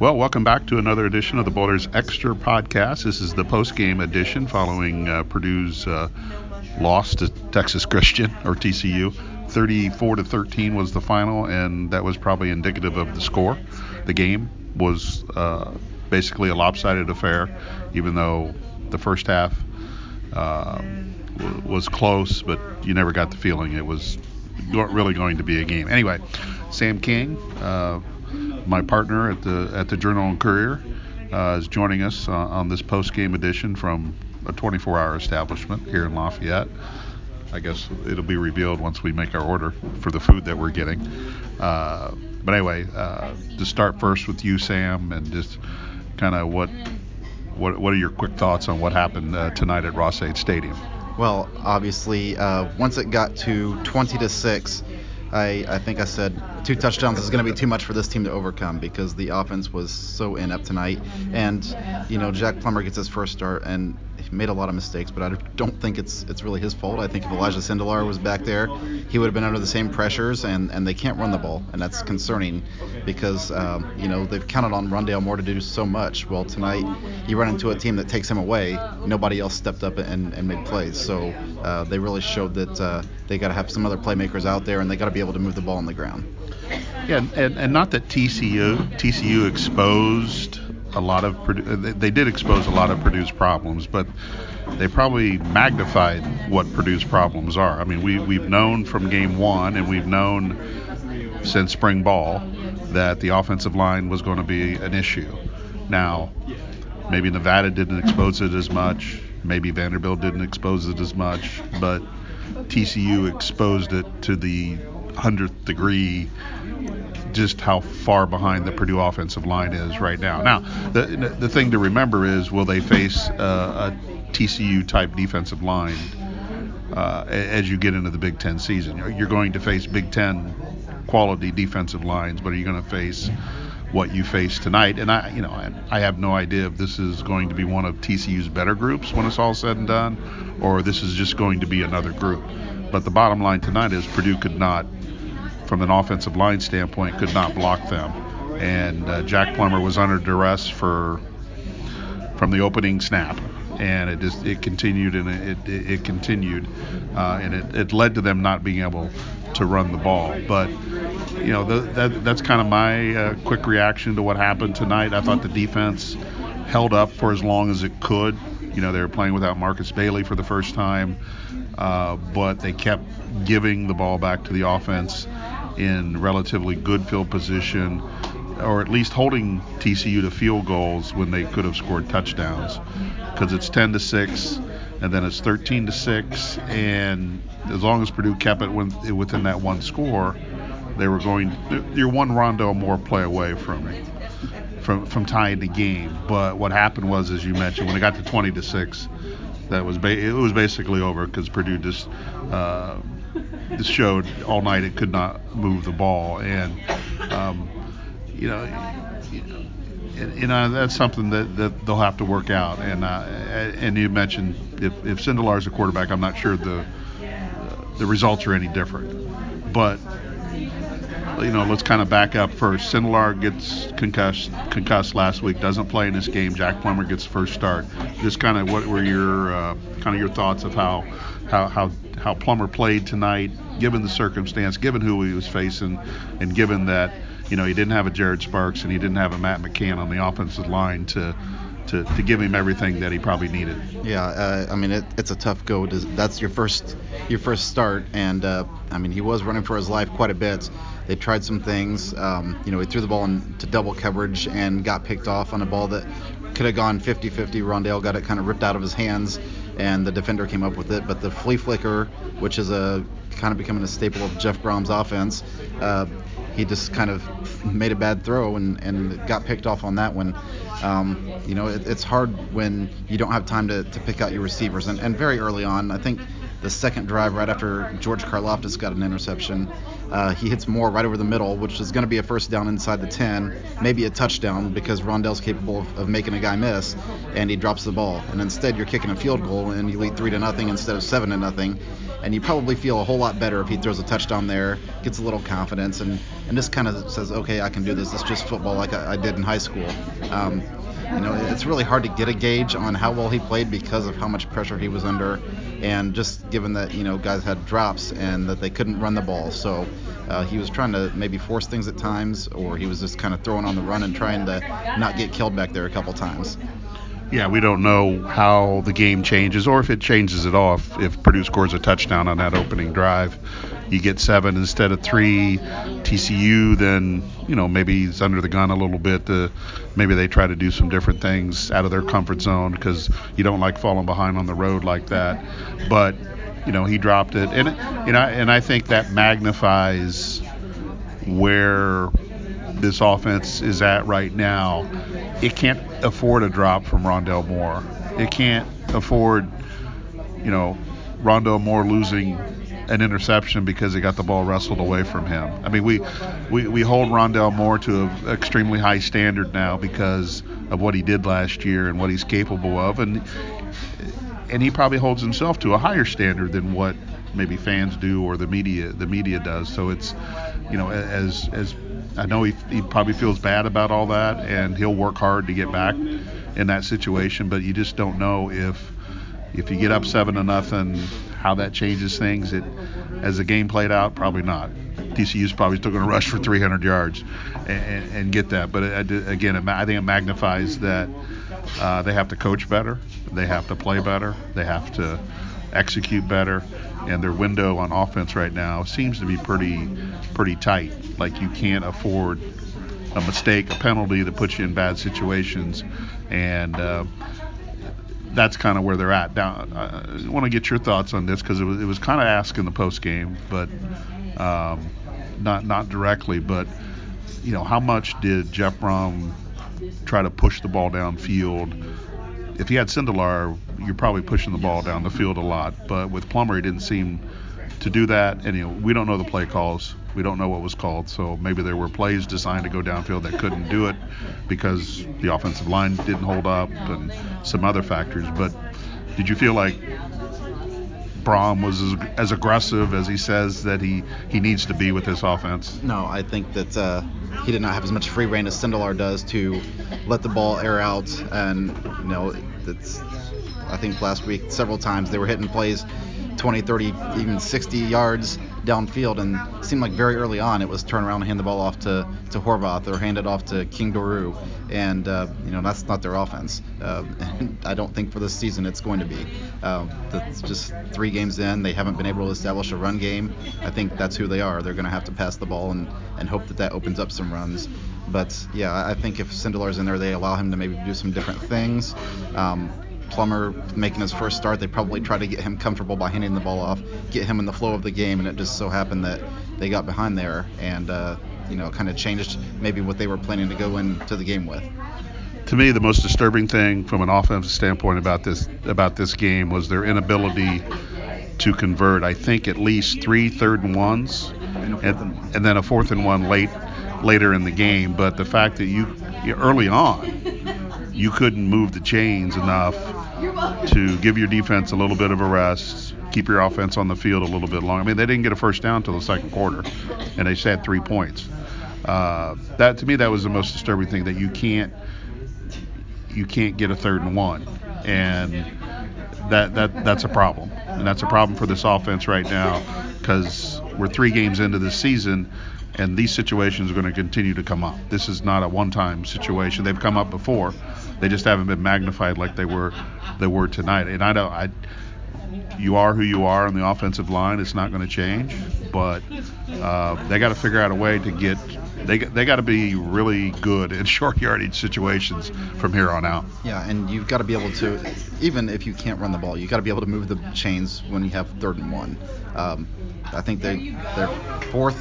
Well, welcome back to another edition of the Boilers Extra podcast. This is the post-game edition following uh, Purdue's uh, loss to Texas Christian or TCU. 34 to 13 was the final, and that was probably indicative of the score. The game was uh, basically a lopsided affair, even though the first half uh, was close, but you never got the feeling it was really going to be a game. Anyway, Sam King uh, my partner at the at the Journal and Courier, uh, is joining us uh, on this post-game edition from a 24-hour establishment here in Lafayette. I guess it'll be revealed once we make our order for the food that we're getting. Uh, but anyway, uh, to start first with you, Sam, and just kind of what what what are your quick thoughts on what happened uh, tonight at Ross-Ade Stadium? Well, obviously, uh, once it got to 20 to six I, I think I said two touchdowns is going to be too much for this team to overcome because the offense was so inept tonight. And, you know, Jack Plummer gets his first start and made a lot of mistakes, but I don't think it's it's really his fault. I think if Elijah Sindelar was back there, he would have been under the same pressures, and, and they can't run the ball, and that's concerning because um, you know they've counted on Rondale Moore to do so much. Well, tonight you run into a team that takes him away. Nobody else stepped up and, and made plays, so uh, they really showed that uh, they got to have some other playmakers out there, and they got to be able to move the ball on the ground. Yeah, and, and not that TCU TCU exposed a lot of uh, they did expose a lot of Purdue's problems, but they probably magnified what Purdue's problems are. I mean, we we've known from game one, and we've known since spring ball that the offensive line was going to be an issue. Now, maybe Nevada didn't expose it as much, maybe Vanderbilt didn't expose it as much, but TCU exposed it to the hundredth degree just how far behind the Purdue offensive line is right now. Now, the the thing to remember is, will they face uh, a TCU type defensive line uh, as you get into the Big Ten season? You're going to face Big Ten quality defensive lines, but are you going to face what you face tonight? And I, you know, I, I have no idea if this is going to be one of TCU's better groups when it's all said and done, or this is just going to be another group. But the bottom line tonight is Purdue could not from an offensive line standpoint, could not block them. And uh, Jack Plummer was under duress for from the opening snap, and it just it continued and it it, it continued, uh, and it, it led to them not being able to run the ball. But you know the, that that's kind of my uh, quick reaction to what happened tonight. I thought the defense held up for as long as it could. You know they were playing without Marcus Bailey for the first time, uh, but they kept giving the ball back to the offense in relatively good field position, or at least holding TCU to field goals when they could have scored touchdowns. Because it's 10 to 6, and then it's 13 to 6, and as long as Purdue kept it within that one score, they were going. You're one Rondale Moore play away from. From, from tying the game, but what happened was, as you mentioned, when it got to 20 to six, that was ba- it was basically over because Purdue just uh, showed all night it could not move the ball, and um, you know, you know that's something that, that they'll have to work out. And uh, and you mentioned if if Sindelar's a quarterback, I'm not sure the the results are any different, but you know, let's kind of back up first. Sindelar gets concussed, concussed last week, doesn't play in this game. Jack Plummer gets first start. Just kind of what were your uh, kind of your thoughts of how how how how Plummer played tonight, given the circumstance, given who he was facing, and given that you know he didn't have a Jared Sparks and he didn't have a Matt McCann on the offensive line to to, to give him everything that he probably needed. Yeah, uh, I mean it, it's a tough go. To, that's your first your first start, and uh, I mean he was running for his life quite a bit. They tried some things. Um, you know, he threw the ball into double coverage and got picked off on a ball that could have gone 50-50. Rondale got it kind of ripped out of his hands, and the defender came up with it. But the flea flicker, which is a kind of becoming a staple of Jeff Brohm's offense, uh, he just kind of made a bad throw and, and got picked off on that one. Um, you know, it, it's hard when you don't have time to, to pick out your receivers. And, and very early on, I think the second drive right after George Karlaftis got an interception. Uh, he hits Moore right over the middle, which is going to be a first down inside the 10, maybe a touchdown because Rondale's capable of, of, making a guy miss, and he drops the ball. And instead, you're kicking a field goal and you lead three to nothing instead of seven to nothing. and you probably feel a whole lot better if he throws a touchdown there, gets a little confidence, and and just kind of says, okay, I can do this. It's just football like I, I did in high school. Um, you know, it's really hard to get a gauge on how well he played because of how much pressure he was under, and just given that you know guys had drops and that they couldn't run the ball, so uh, he was trying to maybe force things at times, or he was just kind of throwing on the run and trying to not get killed back there a couple times. Yeah, we don't know how the game changes or if it changes at all. If, if Purdue scores a touchdown on that opening drive, you get seven instead of three. TCU, then you know maybe he's under the gun a little bit. To, maybe they try to do some different things out of their comfort zone because you don't like falling behind on the road like that. But you know he dropped it, and you know, and I think that magnifies where this offense is at right now, it can't afford a drop from Rondale Moore. It can't afford, you know, Rondale Moore losing an interception because he got the ball wrestled away from him. I mean, we we, we hold Rondale Moore to an extremely high standard now because of what he did last year and what he's capable of, and and he probably holds himself to a higher standard than what maybe fans do or the media the media does. So it's you know as as I know he, he probably feels bad about all that, and he'll work hard to get back in that situation. But you just don't know if if you get up seven to nothing, how that changes things. It as the game played out, probably not. TCU's probably still going to rush for 300 yards and, and, and get that. But it, again, it, I think it magnifies that uh, they have to coach better, they have to play better, they have to execute better, and their window on offense right now seems to be pretty pretty tight. Like you can't afford a mistake, a penalty that puts you in bad situations, and uh, that's kind of where they're at. Now, I want to get your thoughts on this because it was, it was kind of asked in the post game, but um, not not directly. But you know, how much did Jeff Brohm try to push the ball downfield? If he had Sindelar, you're probably pushing the ball down the field a lot. But with Plummer, he didn't seem to do that. And you know, we don't know the play calls. We don't know what was called. So maybe there were plays designed to go downfield that couldn't do it because the offensive line didn't hold up and some other factors. But did you feel like Brohm was as, as, aggressive as he says that he, he needs to be with this offense? No, I think that uh, he did not have as much free rein as Sindelar does to let the ball air out. And, you know, I think last week several times they were hitting plays 20, 30, even 60 yards downfield, and seemed like very early on it was turn around and hand the ball off to, to Horvath or hand it off to King Doerue, and uh, you know that's not their offense. Uh, and I don't think for this season it's going to be. Uh, just three games in, they haven't been able to establish a run game. I think that's who they are. They're going to have to pass the ball and, and hope that that opens up some runs. But yeah, I think if Sindelar's in there, they allow him to maybe do some different things. Um, Plummer making his first start, they probably try to get him comfortable by handing the ball off, get him in the flow of the game, and it just so happened that they got behind there and uh, you know kind of changed maybe what they were planning to go into the game with. To me, the most disturbing thing from an offensive standpoint about this about this game was their inability to convert. I think at least three third and ones, and, and, and then a fourth and one late later in the game. But the fact that you early on you couldn't move the chains enough to give your defense a little bit of a rest, keep your offense on the field a little bit longer. I mean, they didn't get a first down until the second quarter, and they had three points. Uh, that to me, that was the most disturbing thing that you can't you can't get a third and one, and that that that's a problem, and that's a problem for this offense right now because we're three games into the season and these situations are going to continue to come up. This is not a one-time situation. They've come up before. They just haven't been magnified like they were they were tonight. And I don't I you are who you are on the offensive line. It's not going to change, but uh, they got to figure out a way to get. They they got to be really good in short yardage situations from here on out. Yeah, and you've got to be able to, even if you can't run the ball, you've got to be able to move the chains when you have third and one. Um, I think they their fourth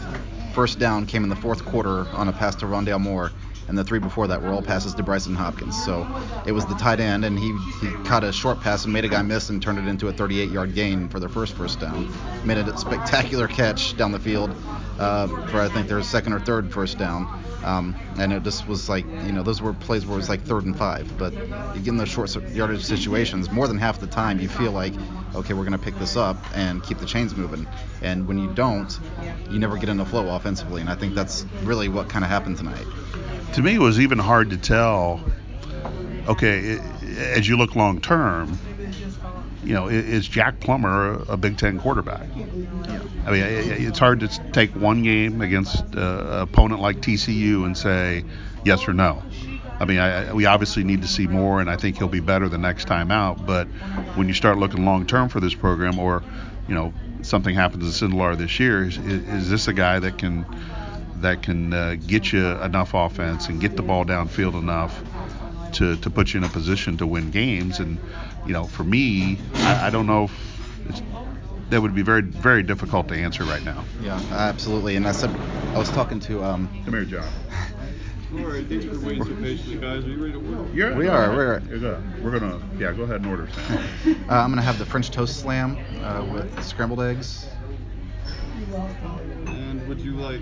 first down came in the fourth quarter on a pass to Rondale Moore, and the three before that were all passes to Bryson Hopkins. So it was the tight end, and he, he caught a short pass and made a guy miss and turned it into a 38-yard gain for their first first down. Made a spectacular catch down the field uh, for I think their second or third first down. Um, and it just was like, you know, those were plays where it was like third and five. But in those short yardage situations, more than half the time you feel like, okay, we're going to pick this up and keep the chains moving. And when you don't, you never get in the flow offensively. And I think that's really what kind of happened tonight. To me, it was even hard to tell. Okay, as you look long term, you know, is Jack Plummer a Big Ten quarterback? Yeah. I mean, it's hard to take one game against uh, an opponent like TCU and say yes or no. I mean, I, we obviously need to see more, and I think he'll be better the next time out. But when you start looking long term for this program, or you know, something happens to Sindelar this year, is, is this a guy that can that can uh, get you enough offense and get the ball downfield enough to, to put you in a position to win games? And you know, for me, I, I don't know if that would be very very difficult to answer right now. Yeah, absolutely. And I said I was talking to um. Come here, John. All right, thanks for waiting so patiently, guys. Are you ready to order? Yeah, we are. We're we're gonna yeah go ahead and order Sam. uh, I'm gonna have the French toast slam uh, with scrambled eggs. And would you like?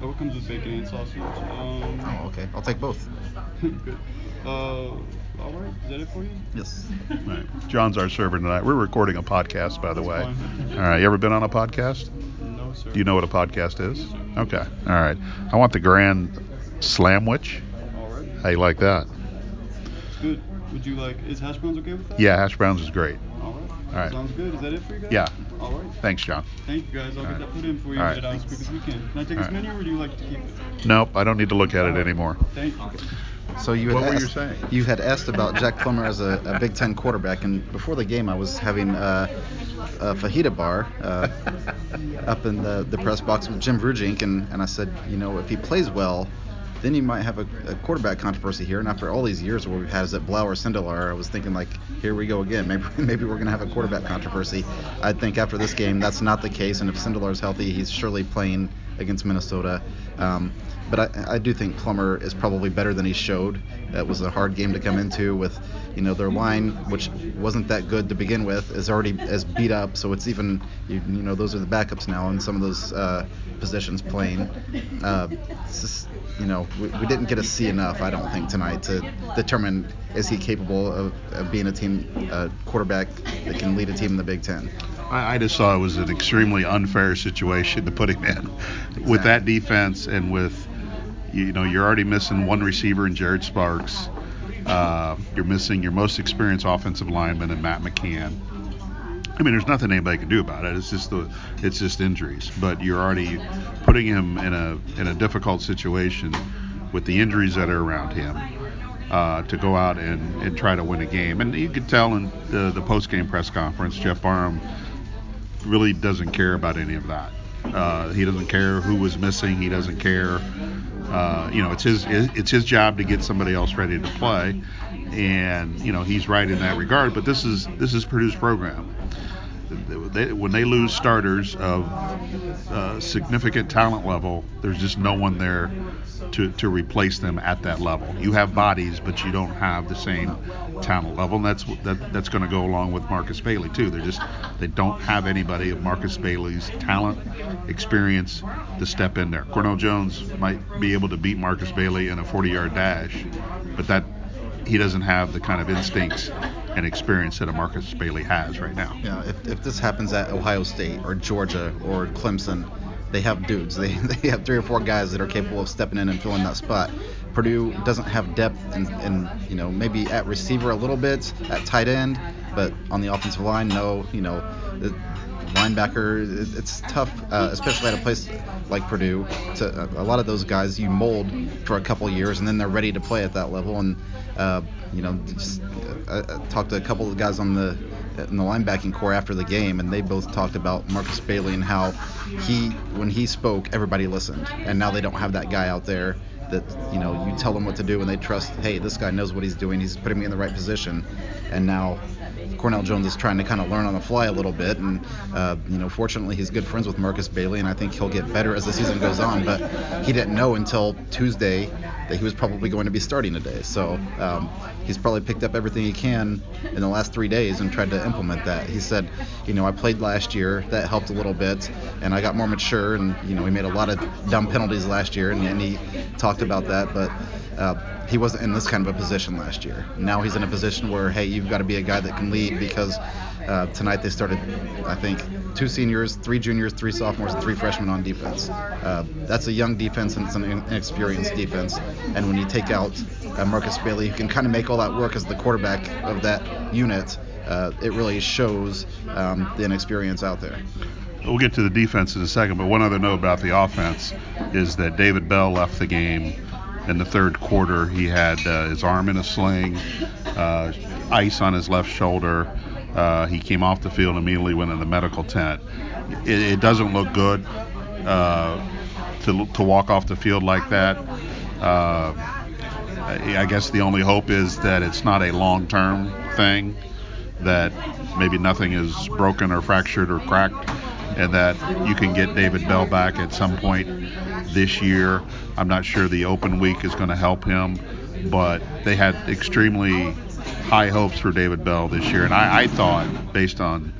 Oh, it comes with bacon and sausage. Um, oh, okay. I'll take both. good. Uh, all right. Is that it for you? Yes. Right. John's our server tonight. We're recording a podcast, by the way. All right. You ever been on a podcast? No, sir. Do you know what a podcast is? Okay. All right. I want the grand slamwich. All right. How you like that? Good. Would you like? Is hash browns okay with that? Yeah, hash browns is great. All right. All right. Sounds good. Is that it for you guys? Yeah. All right. Thanks, John. Thank you guys. I'll All get right. that put in for you All and get it right. as quick as we can. Can I take All this right. menu or do you like to keep it? Nope, I don't need to look at it anymore. Thank you. So you had What were you asked, saying? You had asked about Jack Plummer as a, a Big Ten quarterback, and before the game, I was having uh, a fajita bar uh, up in the, the press box with Jim Brugink, and, and I said, you know, if he plays well, then you might have a, a quarterback controversy here. And after all these years where we've had is it Blough or Sindelar, I was thinking like, here we go again. Maybe maybe we're gonna have a quarterback controversy. I think after this game, that's not the case. And if Sindelar's healthy, he's surely playing against Minnesota. Um, but I, I do think Plummer is probably better than he showed. That was a hard game to come into with, you know, their line, which wasn't that good to begin with, is already as beat up. So it's even, you, you know, those are the backups now in some of those uh, positions playing. Uh, just, you know, we, we didn't get to see enough, I don't think, tonight to determine is he capable of, of being a team uh, quarterback that can lead a team in the Big Ten. I, I just saw it was an extremely unfair situation to put him in with that defense and with you know you're already missing one receiver in Jared Sparks. Uh, you're missing your most experienced offensive lineman in Matt McCann. I mean, there's nothing anybody can do about it. It's just the, it's just injuries. But you're already putting him in a in a difficult situation with the injuries that are around him uh, to go out and, and try to win a game. And you could tell in the, the post game press conference, Jeff Brohm really doesn't care about any of that. Uh, he doesn't care who was missing. He doesn't care. Uh, you know, it's his it's his job to get somebody else ready to play, and you know he's right in that regard. But this is this is Purdue's program. They, when they lose starters of uh, significant talent level, there's just no one there to, to replace them at that level. You have bodies, but you don't have the same talent level, and that's that, that's going to go along with Marcus Bailey too. They're just they don't have anybody of Marcus Bailey's talent, experience to step in there. Cornell Jones might be able to beat Marcus Bailey in a 40-yard dash, but that he doesn't have the kind of instincts and experience that a Marcus Bailey has right now. Yeah, if, if this happens at Ohio State or Georgia or Clemson, they have dudes. They, they have three or four guys that are capable of stepping in and filling that spot. Purdue doesn't have depth and, and you know maybe at receiver a little bit, at tight end, but on the offensive line, no. You know, linebacker, it, it's tough, uh, especially at a place like Purdue. To a lot of those guys you mold for a couple years and then they're ready to play at that level. And uh, you know, just, I, I talked to a couple of guys on the in the linebacking corps after the game, and they both talked about Marcus Bailey and how he, when he spoke, everybody listened, and now they don't have that guy out there that you know you tell them what to do and they trust. Hey, this guy knows what he's doing. He's putting me in the right position, and now Cornell Jones is trying to kind of learn on the fly a little bit, and uh, you know, fortunately, he's good friends with Marcus Bailey, and I think he'll get better as the season goes on. But he didn't know until Tuesday that he was probably going to be starting today. So um, he's probably picked up everything he can in the last three days and tried to implement that. He said, you know, I played last year, that helped a little bit, and I got more mature, and you know, we made a lot of dumb penalties last year, and, and he talked about that, but. Uh, he wasn't in this kind of a position last year. Now he's in a position where, hey, you've got to be a guy that can lead because uh, tonight they started, I think, two seniors, three juniors, three sophomores, and three freshmen on defense. Uh, that's a young defense and it's an inexperienced defense. And when you take out uh, Marcus Bailey, who can kind of make all that work as the quarterback of that unit, uh, it really shows um, the inexperience out there. We'll get to the defense in a second, but one other note about the offense is that David Bell left the game in the third quarter. He had uh, his arm in a sling, uh, ice on his left shoulder. Uh, he came off the field immediately went in the medical tent. It, it doesn't look good uh, to, to walk off the field like that. Uh, I guess the only hope is that it's not a long term thing, that maybe nothing is broken or fractured or cracked, and that you can get David Bell back at some point this year. I'm not sure the open week is going to help him, but they had extremely high hopes for David Bell this year, and I, I thought, based on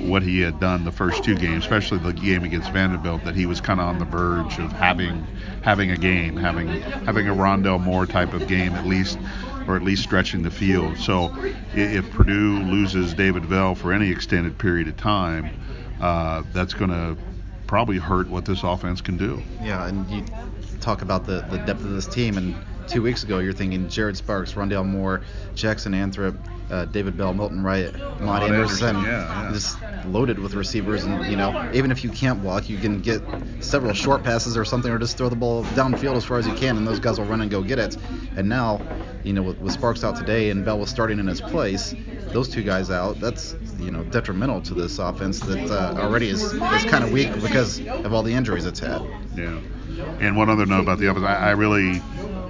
what he had done the first two games, especially the game against Vanderbilt, that he was kind of on the verge of having having a game, having having a Rondale Moore type of game at least, or at least stretching the field. So if Purdue loses David Bell for any extended period of time, uh, that's going to probably hurt what this offense can do. Yeah, and you talk about the, the depth of this team, and two weeks ago you're thinking Jared Sparks, Rondale Moore, Jackson Anthrop, uh, David Bell, Milton Wright, Mont Anderson, Anderson yeah, yeah. just loaded with receivers. And you know, even if you can't block, you can get several short passes or something, or just throw the ball downfield as far as you can, and those guys will run and go get it. And now, you know, with, with Sparks out today and Bell was starting in his place, those two guys out, that's you know detrimental to this offense that uh, already is is kind of weak because of all the injuries it's had. Yeah. And one other note about the offense, I, I really,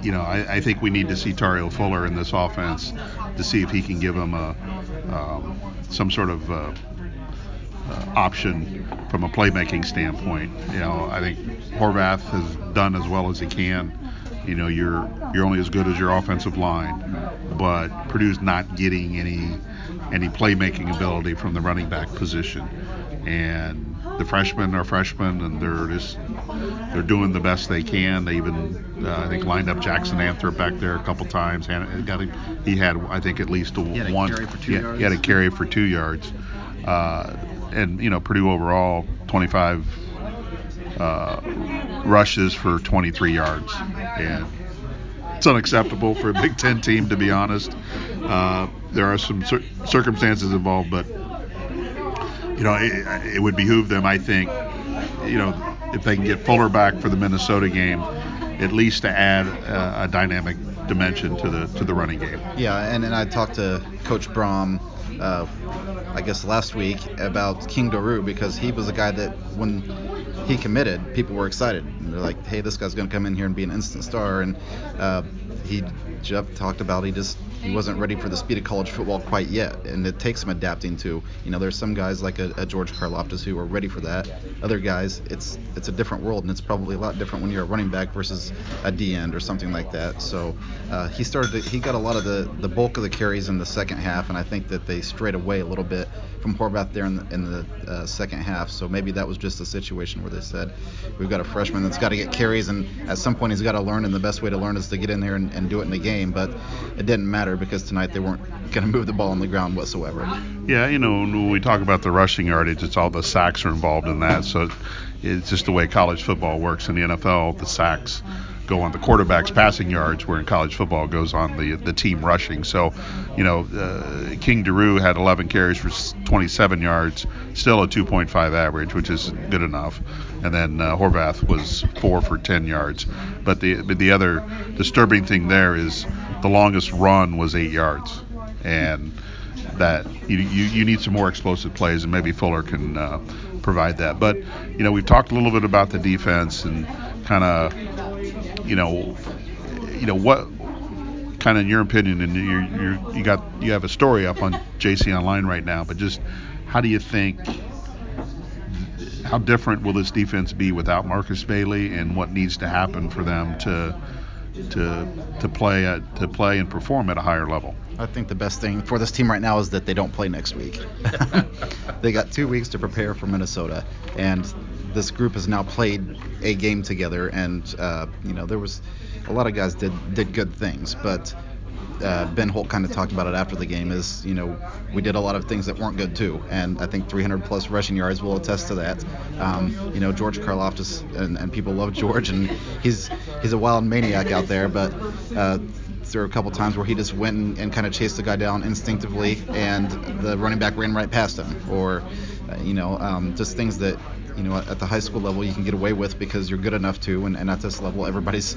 you know, I, I, think we need to see Tario Fuller in this offense to see if he can give them a um, some sort of uh, uh, option from a playmaking standpoint. You know, I think Horvath has done as well as he can. You know, you're you're only as good as your offensive line, but Purdue's not getting any any playmaking ability from the running back position. And the freshmen are freshmen, and they're just they're doing the best they can. They even uh, I think lined up Jackson Anthrop back there a couple times. And got him, he had I think at least a he had one. A carry for two he, yards. he had a carry for two yards. Uh, and you know Purdue overall 25 uh, rushes for 23 yards, and it's unacceptable for a Big Ten team to be honest. Uh, there are some cir- circumstances involved, but you know it, it, would behoove them, I think, you know, if they can get Fuller back for the Minnesota game, at least to add a, a dynamic dimension to the to the running game. Yeah, and, and I talked to Coach Brohm, uh, I guess last week about King Doerue because he was a guy that when he committed, people were excited. They're like, hey, this guy's going to come in here and be an instant star. And uh, he Jeff talked about he just he wasn't ready for the speed of college football quite yet, and it takes some adapting to. You know, there's some guys like a, a George Karlaftis who are ready for that. Other guys, it's it's a different world, and it's probably a lot different when you're a running back versus a D end or something like that. So uh, he started to, he got a lot of the the bulk of the carries in the second half, and I think that they strayed away a little bit from Horvath there in the, in the uh, second half. So maybe that was just a situation where they said we've got a freshman that's got to get carries, and at some point he's got to learn, and the best way to learn is to get in there and, and do it in the game. But it didn't matter because tonight they weren't going to move the ball on the ground whatsoever. Yeah, you know, when we talk about the rushing yardage, it's all the sacks are involved in that. So it's just the way college football works. In the NFL, the sacks go on the quarterback's passing yards, where in college football goes on the the team rushing. So, you know, uh, King Doerue had 11 carries for 27 yards, still a 2.5 average, which is good enough. And then uh, Horvath was four for 10 yards. But the the other disturbing thing there is the longest run was eight yards, and that you, you, you need some more explosive plays, and maybe Fuller can uh, provide that. But you know, we've talked a little bit about the defense and kind of you know, you know what kind of in your opinion, and you you got you have a story up on JC Online right now, but just how do you think? How different will this defense be without Marcus Bailey, and what needs to happen for them to to to play at, to play and perform at a higher level? I think the best thing for this team right now is that they don't play next week. they got two weeks to prepare for Minnesota, and this group has now played a game together. And uh, you know there was a lot of guys did did good things, but uh, Ben Holt kind of talked about it after the game is, you know, we did a lot of things that weren't good too, and I think 300 plus rushing yards will attest to that. Um, you know, George Karlaftis and, and people love George, and he's he's a wild maniac out there, but uh, there were a couple times where he just went and, and kind of chased the guy down instinctively, and the running back ran right past him, or uh, you know, um, just things that you know at the high school level you can get away with because you're good enough to, and, and at this level everybody's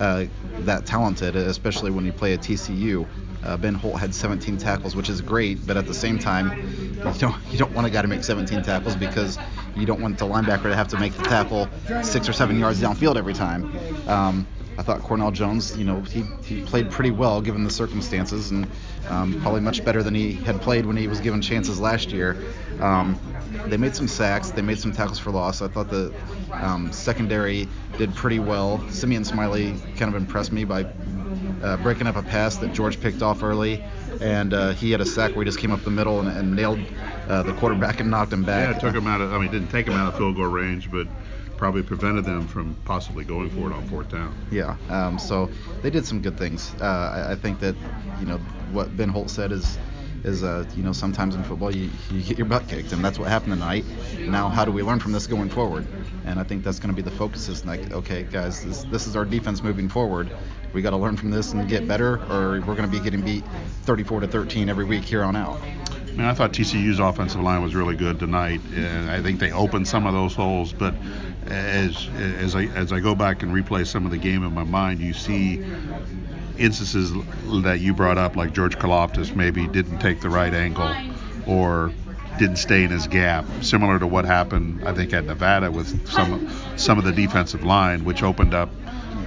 uh, that talented, especially when you play at TCU. Uh, ben Holt had 17 tackles, which is great, but at the same time, you don't you don't want a guy to make 17 tackles because you don't want the linebacker to have to make the tackle six or seven yards downfield every time. Um, I thought Cornell Jones, you know, he, he played pretty well given the circumstances, and um, probably much better than he had played when he was given chances last year. Um, they made some sacks, they made some tackles for loss. I thought the um, secondary did pretty well. Simeon Smiley kind of impressed me by uh, breaking up a pass that George picked off early, and uh, he had a sack where he just came up the middle and, and nailed uh, the quarterback and knocked him back. Yeah, took him out of. I mean, didn't take him out of field goal range, but probably prevented them from possibly going for it on fourth down. Yeah, um, so they did some good things. Uh, I, I, think that you know what Ben Holt said is is uh, you know sometimes in football you, you get your butt kicked, and that's what happened tonight. Now how do we learn from this going forward? And I think that's going to be the focus. Is like, okay, guys, this, this is our defense moving forward. We got to learn from this and get better, or we're going to be getting beat 34 to 13 every week here on out. I mean, I thought TCU's offensive line was really good tonight, and I think they opened some of those holes. But as as I as I go back and replay some of the game in my mind, you see instances that you brought up, like George Karlaftis maybe didn't take the right angle, or didn't stay in his gap, similar to what happened I think at Nevada with some some of the defensive line, which opened up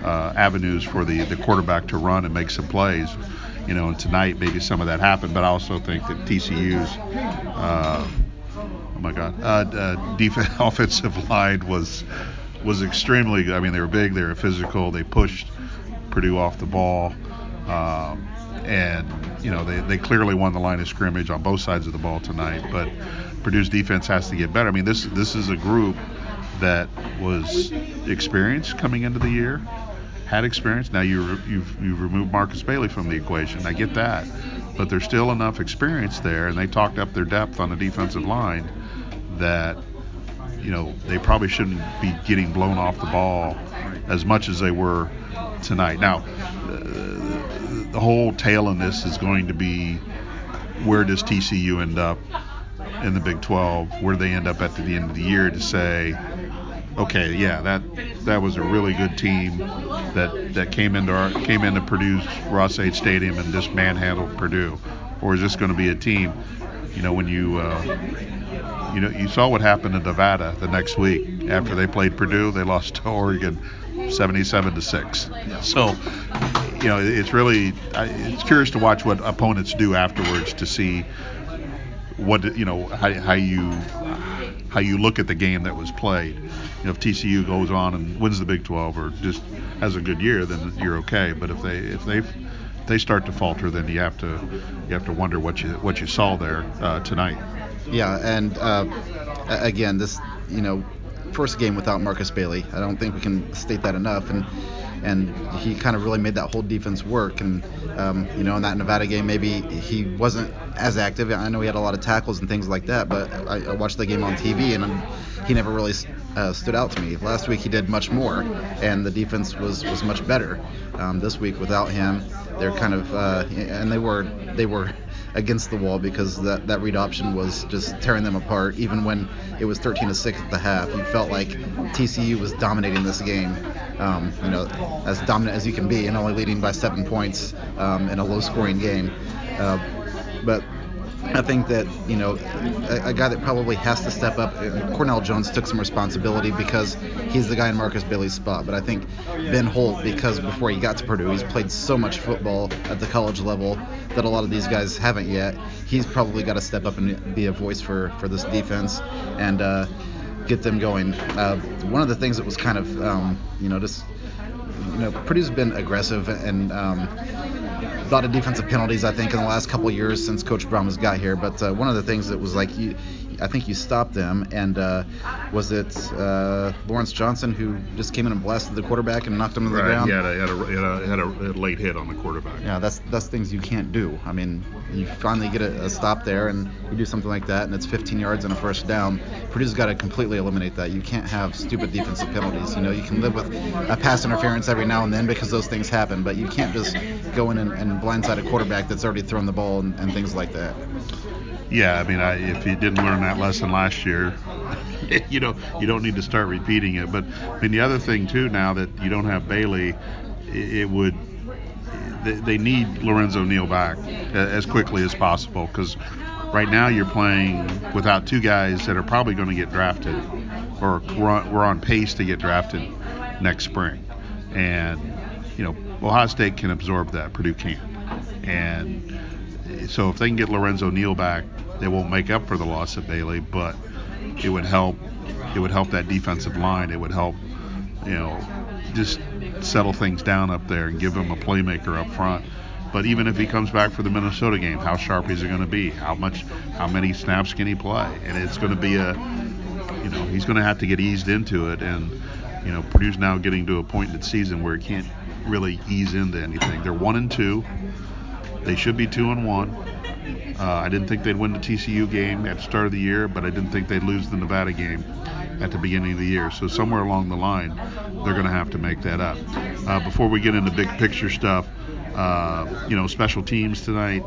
uh, avenues for the the quarterback to run and make some plays you know, and tonight maybe some of that happened, but I also think that TCU's, uh, oh my God, uh, uh, defense, offensive line was was extremely. I mean, they were big, they were physical, they pushed Purdue off the ball, um, and you know they, they clearly won the line of scrimmage on both sides of the ball tonight. But Purdue's defense has to get better. I mean, this this is a group that was experienced coming into the year had experience. Now you re- you've you've removed Marcus Bailey from the equation. I get that, but there's still enough experience there, and they talked up their depth on the defensive line that you know they probably shouldn't be getting blown off the ball as much as they were tonight. Now uh, the whole tail in this is going to be where does TCU end up in the Big 12? Where they end up at the end of the year to say okay, yeah, that that was a really good team that that came into our came into Purdue's Ross-Ade Stadium and just manhandled Purdue, or is this going to be a team? You know, when you uh, you know you saw what happened in Nevada the next week after they played Purdue, they lost to Oregon 77 to six. So you know, it's really it's curious to watch what opponents do afterwards to see what you know how, how you how you look at the game that was played. Know, if TCU goes on and wins the Big 12 or just has a good year, then you're okay. But if they if they they start to falter, then you have to you have to wonder what you what you saw there uh, tonight. Yeah, and uh, again, this you know first game without Marcus Bailey. I don't think we can state that enough. And and he kind of really made that whole defense work. And um, you know, in that Nevada game, maybe he wasn't as active. I know he had a lot of tackles and things like that, but I, I watched the game on TV and he never really uh, stood out to me. Last week he did much more, and the defense was was much better. Um, this week without him, they're kind of uh, and they were they were against the wall because that, that read option was just tearing them apart. Even when it was 13 to 6 at the half, you felt like TCU was dominating this game. Um, you know, as dominant as you can be, and only leading by seven points um, in a low-scoring game. Uh, but I think that you know a, a, guy that probably has to step up. Cornell Jones took some responsibility because he's the guy in Marcus Bailey's spot. But I think Ben Holt, because before he got to Purdue, he's played so much football at the college level that a lot of these guys haven't yet. He's probably got to step up and be a voice for for this defense and uh, get them going. Uh, one of the things that was kind of um, you know just you know Purdue's been aggressive and um, a lot of defensive penalties, I think, in the last couple years since Coach Brohm has got here. But uh, one of the things that was like you, I think you stopped them, and uh, was it uh, Lawrence Johnson who just came in and blasted the quarterback and knocked him to the right. ground? Yeah, he had, a, had, a, had, a, had a late hit on the quarterback. Yeah, that's that's things you can't do. I mean, you finally get a, a stop there, and you do something like that, and it's 15 yards and a first down. Purdue's got to completely eliminate that. You can't have stupid defensive penalties. You know, you can live with a pass interference every now and then because those things happen, but you can't just go in and, and blindside a quarterback that's already thrown the ball and, and things like that. Yeah, I mean, I, if you didn't learn that lesson last year, you know, you don't need to start repeating it. But I mean, the other thing too, now that you don't have Bailey, it, would they, they need Lorenzo Neal back as quickly as possible because right now you're playing without two guys that are probably going to get drafted or we're on, we're on pace to get drafted next spring, and you know Ohio State can absorb that, Purdue can't, and so if they can get Lorenzo Neal back, they won't make up for the loss of Bailey, but it would help. It would help that defensive line. It would help, you know, just settle things down up there and give him a playmaker up front. But even if he comes back for the Minnesota game, how sharp is he going to be? How much, how many snaps can he play? And it's going to be a, you know, he's going to have to get eased into it. And you know, Purdue's now getting to a point in the season where he can't really ease into anything. They're one and two. They should be two and one. Uh, I didn't think they'd win the TCU game at the start of the year, but I didn't think they'd lose the Nevada game at the beginning of the year. So somewhere along the line, they're going to have to make that up. Uh, before we get into big picture stuff, uh, you know, special teams tonight.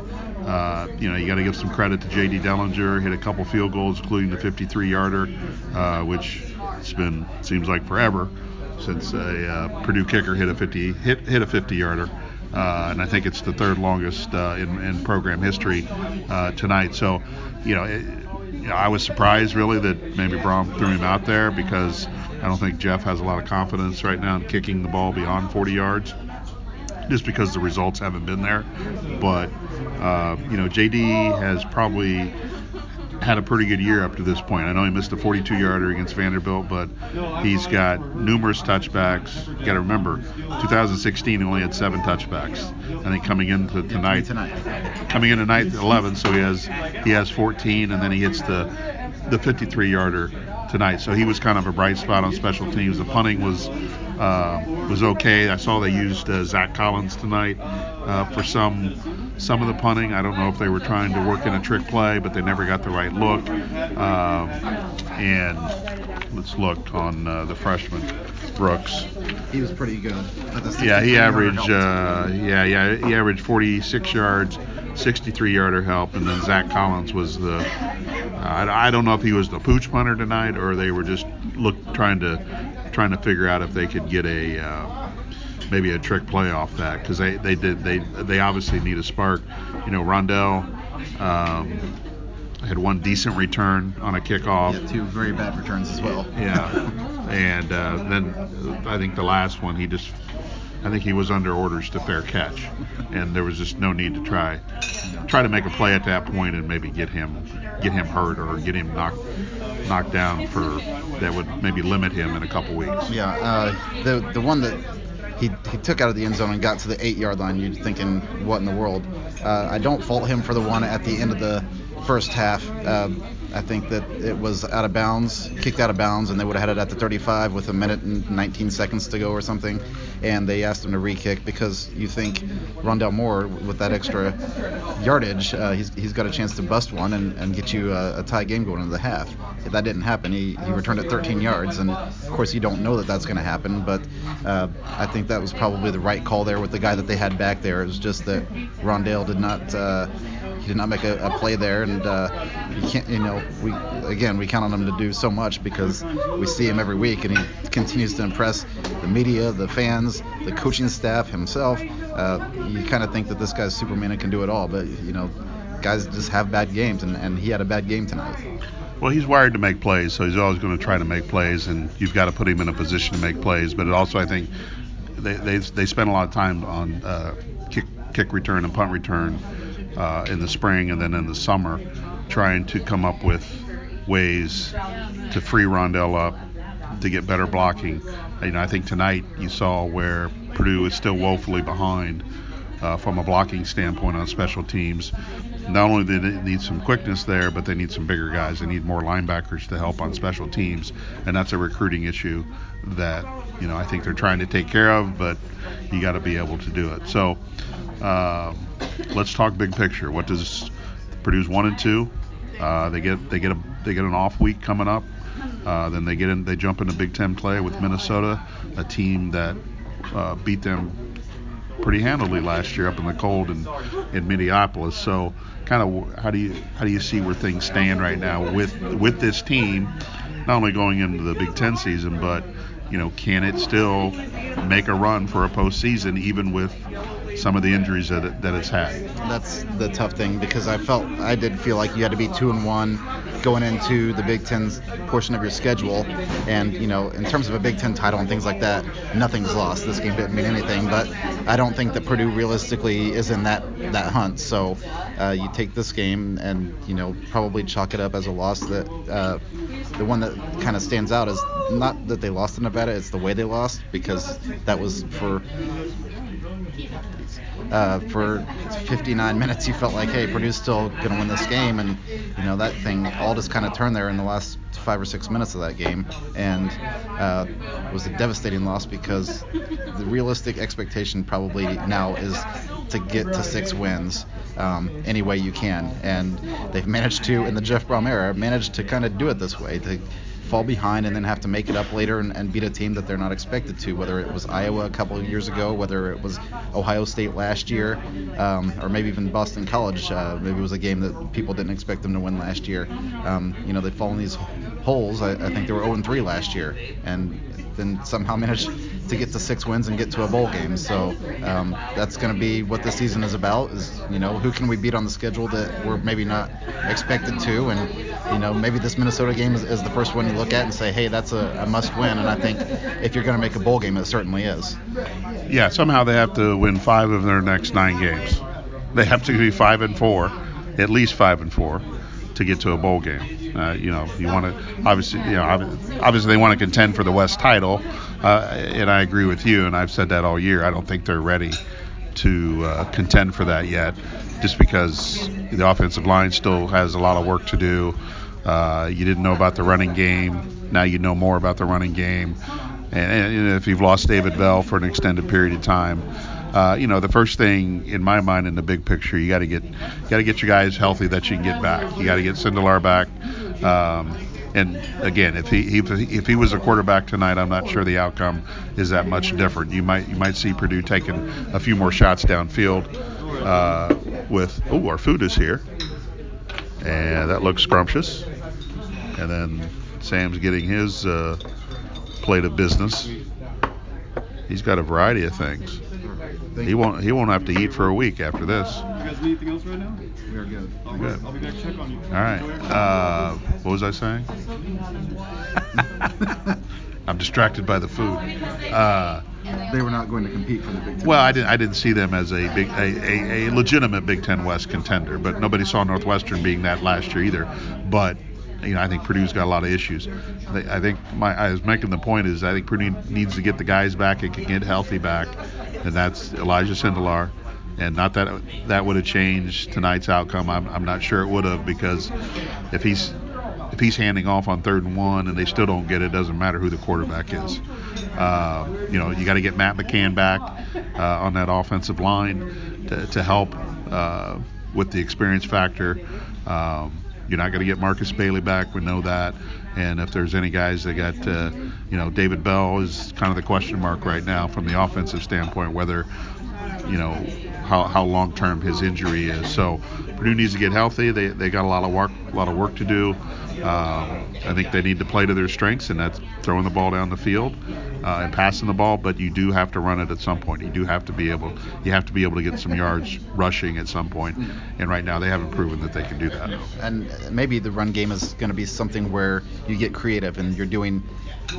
Uh, you know, you got to give some credit to J.D. Dellinger. Hit a couple field goals, including the 53-yarder, uh, which it's been seems like forever since a uh, Purdue kicker hit a 50 hit hit a 50-yarder uh, and I think it's the third longest uh, in, in, program history uh, tonight. So, you know, it, you know, I was surprised really that maybe Brohm threw him out there because I don't think Jeff has a lot of confidence right now in kicking the ball beyond 40 yards just because the results haven't been there. But uh, you know, JD has probably had a pretty good year up to this point. I know he missed a 42 yarder against Vanderbilt, but he's got numerous touchbacks. You got to remember, 2016 he only had seven touchbacks. I think coming into tonight, coming in tonight 11, so he has he has 14, and then he hits the the 53 yarder tonight. So he was kind of a bright spot on special teams. The punting was uh, was okay. I saw they used uh, Zach Collins tonight uh, for some some of the punting. I don't know if they were trying to work in a trick play, but they never got the right look. Um, and let's look on uh, the freshman Brooks. He was pretty good. Yeah, he averaged uh, yeah yeah he averaged 46 yards, 63 yarder help, and then Zach Collins was the I, I don't know if he was the pooch punter tonight or they were just look trying to trying to figure out if they could get a uh, maybe a trick play off that because they, they did they they obviously need a spark. You know, Rondale um, had one decent return on a kickoff. Yeah, two very bad returns as well. Yeah, and uh, then I think the last one he just I think he was under orders to fair catch, and there was just no need to try try to make a play at that point and maybe get him get him hurt or get him knocked knocked down for that would maybe limit him in a couple weeks. Yeah, uh, the the one that he, he took out of the end zone and got to the eight yard line. You're thinking, what in the world? Uh, I don't fault him for the one at the end of the first half. Uh, I think that it was out of bounds, kicked out of bounds, and they would have had it at the 35 with a minute and 19 seconds to go or something. And they asked him to re-kick because you think Rondale Moore, with that extra yardage, uh, he's, he's got a chance to bust one and, and get you a, a tie game going into the half. If that didn't happen, he, he returned it 13 yards, and of course you don't know that that's going to happen, but uh, I think that was probably the right call there with the guy that they had back there. It was just that Rondale did not uh, he did not make a, a play there, and uh, you can't, you know, we again we count on him to do so much because we see him every week, and he continues to impress the media, the fans, the coaching staff, himself. Uh, you kind of think that this guy's Superman and can do it all, but you know, guys just have bad games, and, and he had a bad game tonight. Well, he's wired to make plays, so he's always going to try to make plays, and you've got to put him in a position to make plays. But it also, I think, they they, they spend a lot of time on uh, kick kick return and punt return uh, in the spring and then in the summer, trying to come up with ways to free Rondale up to get better blocking. You know, I think tonight you saw where Purdue is still woefully behind uh, from a blocking standpoint on special teams. Not only do they need some quickness there, but they need some bigger guys. They need more linebackers to help on special teams, and that's a recruiting issue that you know I think they're trying to take care of, but you got to be able to do it. So um, let's talk big picture. What does Purdue's one and two? Uh, they get they get a they get an off week coming up. Uh, then they get in they jump into Big Ten play with Minnesota, a team that uh, beat them pretty handily last year up in the cold in, in Minneapolis. So, kind of how do you how do you see where things stand right now with with this team, not only going into the Big Ten season, but you know, can it still make a run for a postseason even with some of the injuries that it, that it's had? That's the tough thing because I felt I did feel like you had to be two and one going into the Big Ten portion of your schedule, and you know, in terms of a Big Ten title and things like that, nothing's lost. This game didn't mean anything, but I don't think that Purdue realistically is in that that hunt. So uh, you take this game and you know probably chalk it up as a loss. That uh, the one that kind of stands out is not that they lost to Nevada, it's the way they lost because that was for uh, for 59 minutes, you felt like, hey, Purdue's still going to win this game, and you know that thing all just kind of turned there in the last five or six minutes of that game, and uh, was a devastating loss because the realistic expectation probably now is to get to six wins um, any way you can, and they've managed to in the Jeff Brohm era managed to kind of do it this way. To fall behind and then have to make it up later and, and beat a team that they're not expected to, whether it was Iowa a couple of years ago, whether it was Ohio State last year, um, or maybe even Boston College. Uh, maybe it was a game that people didn't expect them to win last year. Um, you know, they fall in these holes. I, I think they were 0 3 last year, and then somehow managed to get to six wins and get to a bowl game. So um, that's going to be what the season is about. Is you know who can we beat on the schedule that we're maybe not expected to, and you know maybe this Minnesota game is, is the first one you look at and say, hey, that's a, a must win. And I think if you're going to make a bowl game, it certainly is. Yeah, somehow they have to win five of their next nine games. They have to be five and four, at least five and four, to get to a bowl game. Uh, you know, you want to obviously, you know, obviously they want to contend for the West title, uh, and I agree with you, and I've said that all year. I don't think they're ready to uh, contend for that yet, just because the offensive line still has a lot of work to do. Uh, you didn't know about the running game. Now you know more about the running game. And, and if you've lost David Bell for an extended period of time, uh, you know, the first thing in my mind in the big picture, you got to get got to get your guys healthy that you can get back. You got to get Sindelar back. Um, and again, if he, if he if he was a quarterback tonight, I'm not sure the outcome is that much different. You might you might see Purdue taking a few more shots downfield uh, with oh our food is here, and that looks scrumptious. And then Sam's getting his uh, plate of business. He's got a variety of things. He won't. He won't have to eat for a week after this. You guys need anything else right now? We are good. I'll, Good. I'll be back to check on you. All right. Uh, what was I saying? I'm distracted by the food. Uh, They were not going to compete for the Big Ten. well, I didn't. I didn't see them as a big, a, a, a legitimate Big Ten West contender, but nobody saw Northwestern being that last year either. But you know, I think Purdue's got a lot of issues. I think my I was making the point is I think Purdue needs to get the guys back and can get healthy back, and that's Elijah Sindelar. And not that that would have changed tonight's outcome. I'm, I'm not sure it would have because if he's if he's handing off on third and one and they still don't get it, it doesn't matter who the quarterback is. Uh, you know, you got to get Matt McCann back uh, on that offensive line to, to help uh, with the experience factor. Um, you're not going to get Markus Bailey back. We know that. And if there's any guys that got, uh, you know, David Bell is kind of the question mark right now from the offensive standpoint, whether, you know, how, how long term his injury is. So Purdue needs to get healthy. They, they got a lot of work a lot of work to do. Um, I think they need to play to their strengths, and that's throwing the ball down the field uh, and passing the ball. But you do have to run it at some point. You do have to be able you have to be able to get some yards rushing at some point. And right now they haven't proven that they can do that. And maybe the run game is going to be something where you get creative and you're doing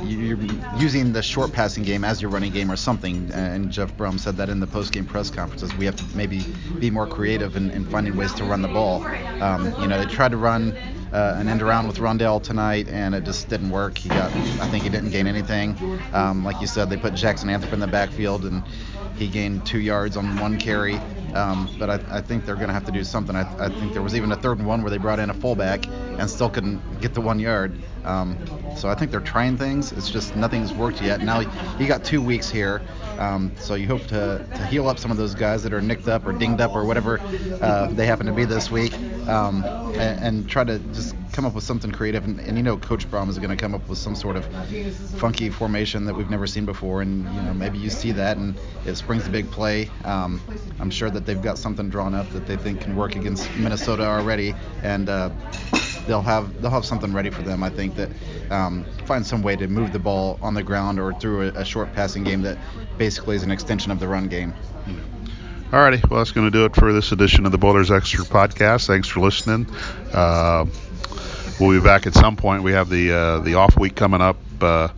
you're using the short passing game as your running game or something. And Jeff Brohm said that in the post game press conferences. We have to maybe be more creative in, in finding ways to run the ball. Um, you know, they tried to run uh, an end around with Rondale tonight, and it just didn't work. He got, I think he didn't gain anything. Um, like you said, they put Jackson Anthrop in the backfield, and he gained two yards on one carry. Um, but I, I, think they're going to have to do something. I, I, think there was even a third and one where they brought in a fullback and still couldn't get the one yard. Um, so I think they're trying things. It's just nothing's worked yet. Now you got two weeks here, um, so you hope to, to heal up some of those guys that are nicked up or dinged up or whatever uh, they happen to be this week, um, and, and, try to just come up with something creative. And, and you know, Coach Brohm is going to come up with some sort of funky formation that we've never seen before, and you know maybe you see that and it springs a big play. Um, I'm sure that they've got something drawn up that they think can work against Minnesota already, and uh, they'll have they'll have something ready for them. I think that um, find some way to move the ball on the ground or through a, a short passing game that basically is an extension of the run game. Alrighty, well that's going to do it for this edition of the Boilers Extra podcast. Thanks for listening. Uh, we'll be back at some point. We have the uh, the off week coming up uh,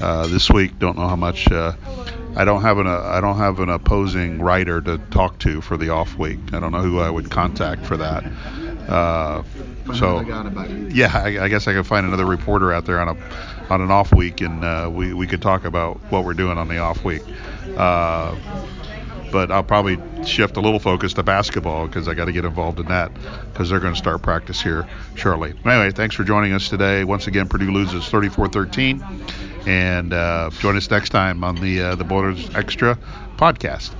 uh this week. Don't know how much. Uh, I don't have an uh, I don't have an opposing writer to talk to for the off week. I don't know who I would contact for that. Uh, so yeah, I, I, guess I could find another reporter out there on a on an off week, and uh, we we could talk about what we're doing on the off week. Uh, but I'll probably shift a little focus to basketball because I got to get involved in that because they're going to start practice here shortly. Anyway, thanks for joining us today. Once again, Purdue loses 34-13, and uh, join us next time on the uh, the Boilers Extra podcast.